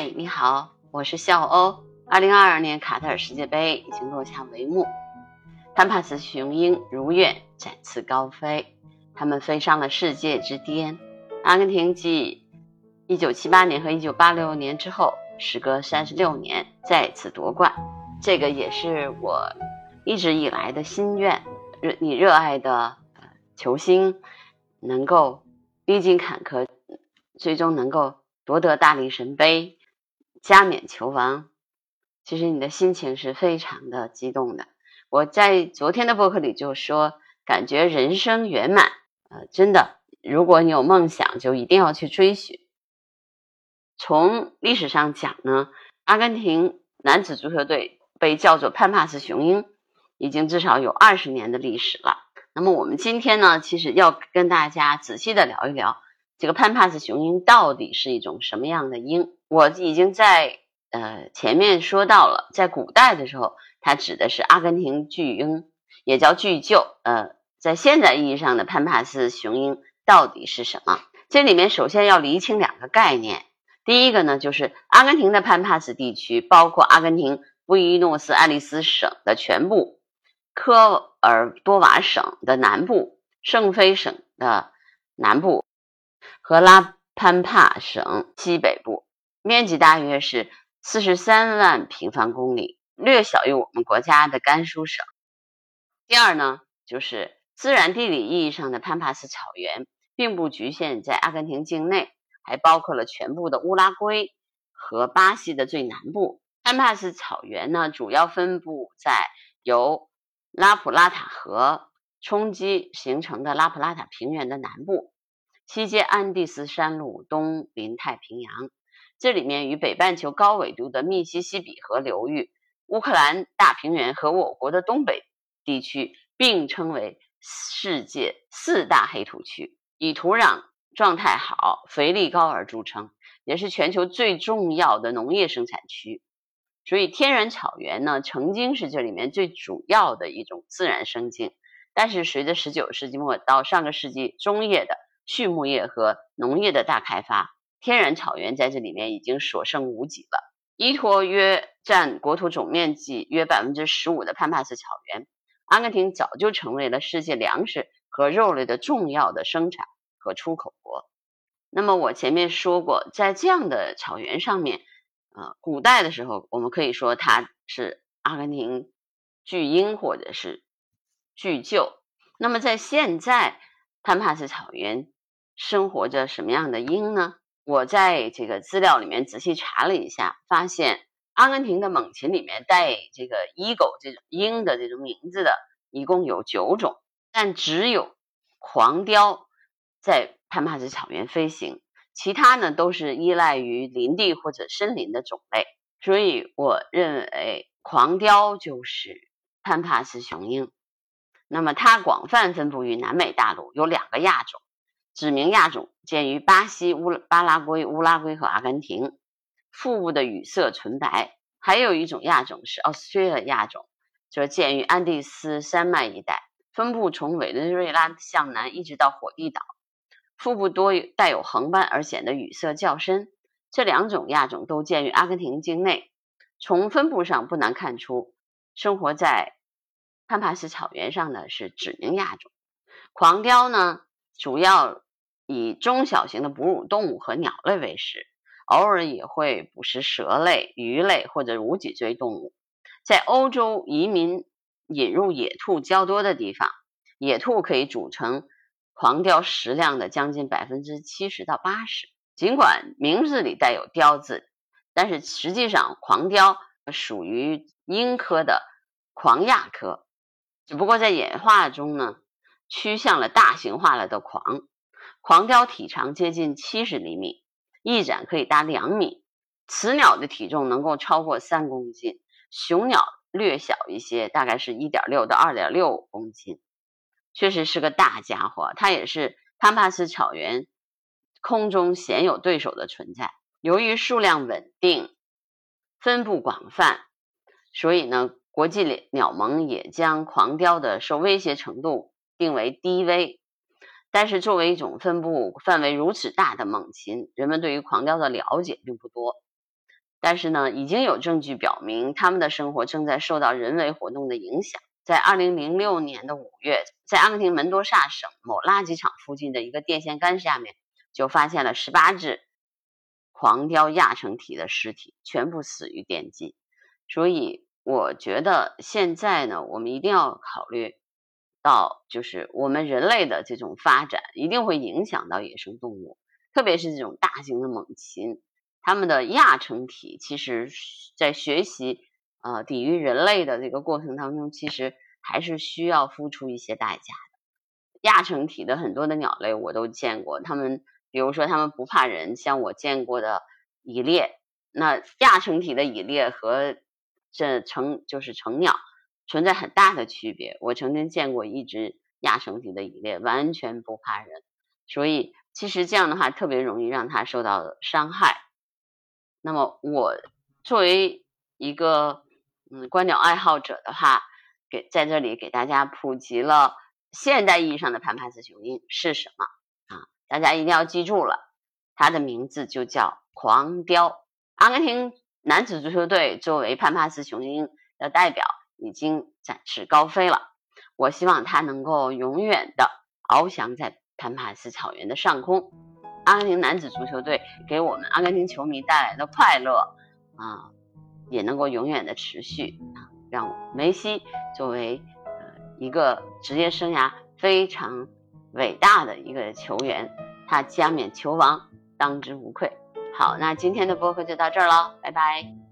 嗨，你好，我是笑欧。二零二二年卡塔尔世界杯已经落下帷幕，潘帕斯雄鹰如愿展翅高飞，他们飞上了世界之巅。阿根廷继一九七八年和一九八六年之后，时隔三十六年再次夺冠，这个也是我一直以来的心愿。热你热爱的球星能够历经坎坷，最终能够。夺得大力神杯，加冕球王，其实你的心情是非常的激动的。我在昨天的播客里就说，感觉人生圆满。呃，真的，如果你有梦想，就一定要去追寻。从历史上讲呢，阿根廷男子足球队被叫做潘帕斯雄鹰，已经至少有二十年的历史了。那么我们今天呢，其实要跟大家仔细的聊一聊。这个潘帕斯雄鹰到底是一种什么样的鹰？我已经在呃前面说到了，在古代的时候，它指的是阿根廷巨鹰，也叫巨鹫。呃，在现在意义上的潘帕斯雄鹰到底是什么？这里面首先要厘清两个概念。第一个呢，就是阿根廷的潘帕斯地区，包括阿根廷布宜诺斯艾利斯省的全部、科尔多瓦省的南部、圣菲省的南部。和拉潘帕省西北部，面积大约是四十三万平方公里，略小于我们国家的甘肃省。第二呢，就是自然地理意义上的潘帕斯草原，并不局限在阿根廷境内，还包括了全部的乌拉圭和巴西的最南部。潘帕斯草原呢，主要分布在由拉普拉塔河冲击形成的拉普拉塔平原的南部。西接安第斯山路，东临太平洋。这里面与北半球高纬度的密西西比河流域、乌克兰大平原和我国的东北地区并称为世界四大黑土区，以土壤状态好、肥力高而著称，也是全球最重要的农业生产区。所以，天然草原呢，曾经是这里面最主要的一种自然生境。但是，随着19世纪末到上个世纪中叶的畜牧业和农业的大开发，天然草原在这里面已经所剩无几了。依托约占国土总面积约百分之十五的潘帕斯草原，阿根廷早就成为了世界粮食和肉类的重要的生产和出口国。那么我前面说过，在这样的草原上面，呃，古代的时候，我们可以说它是阿根廷巨鹰或者是巨鹫。那么在现在，潘帕斯草原。生活着什么样的鹰呢？我在这个资料里面仔细查了一下，发现阿根廷的猛禽里面带这个 eagle 这种鹰的这种名字的，一共有九种，但只有狂雕在潘帕斯草原飞行，其他呢都是依赖于林地或者森林的种类。所以我认为狂雕就是潘帕斯雄鹰。那么它广泛分布于南美大陆，有两个亚种。指明亚种见于巴西、乌巴拉圭、乌拉圭和阿根廷，腹部的羽色纯白。还有一种亚种是 Australia 亚种，则见于安第斯山脉一带，分布从委内瑞拉向南一直到火地岛，腹部多带有横斑而显得羽色较深。这两种亚种都见于阿根廷境内，从分布上不难看出，生活在潘帕斯草原上的是指明亚种。狂雕呢，主要。以中小型的哺乳动物和鸟类为食，偶尔也会捕食蛇类、鱼类或者无脊椎动物。在欧洲移民引入野兔较多的地方，野兔可以组成狂雕食量的将近百分之七十到八十。尽管名字里带有“雕”字，但是实际上狂雕属于鹰科的狂亚科，只不过在演化中呢，趋向了大型化了的狂。狂雕体长接近七十厘米，翼展可以达两米。雌鸟的体重能够超过三公斤，雄鸟略小一些，大概是一点六到二点六公斤。确实是个大家伙，它也是潘帕斯草原空中鲜有对手的存在。由于数量稳定、分布广泛，所以呢，国际鸟盟也将狂雕的受威胁程度定为低危。但是，作为一种分布范围如此大的猛禽，人们对于狂雕的了解并不多。但是呢，已经有证据表明他们的生活正在受到人为活动的影响。在二零零六年的五月，在阿根廷门多萨省某垃圾场附近的一个电线杆下面，就发现了十八只狂雕亚成体的尸体，全部死于电击。所以，我觉得现在呢，我们一定要考虑到，就是我们人类的这种发展，一定会影响到野生动物，特别是这种大型的猛禽。它们的亚成体其实，在学习呃抵御人类的这个过程当中，其实还是需要付出一些代价的。亚成体的很多的鸟类我都见过，它们比如说它们不怕人，像我见过的蚁猎，那亚成体的蚁猎和这成就是成鸟存在很大的区别。我曾经见过一只亚成体的蚁猎，完全不怕人，所以其实这样的话特别容易让它受到伤害。那么我作为一个嗯观鸟爱好者的话，给在这里给大家普及了现代意义上的潘帕斯雄鹰是什么啊？大家一定要记住了，它的名字就叫狂雕。阿根廷男子足球队作为潘帕斯雄鹰的代表，已经展翅高飞了。我希望它能够永远的翱翔在潘帕斯草原的上空。阿根廷男子足球队给我们阿根廷球迷带来的快乐啊，也能够永远的持续啊，让梅西作为呃一个职业生涯非常伟大的一个球员，他加冕球王当之无愧。好，那今天的播客就到这儿了，拜拜。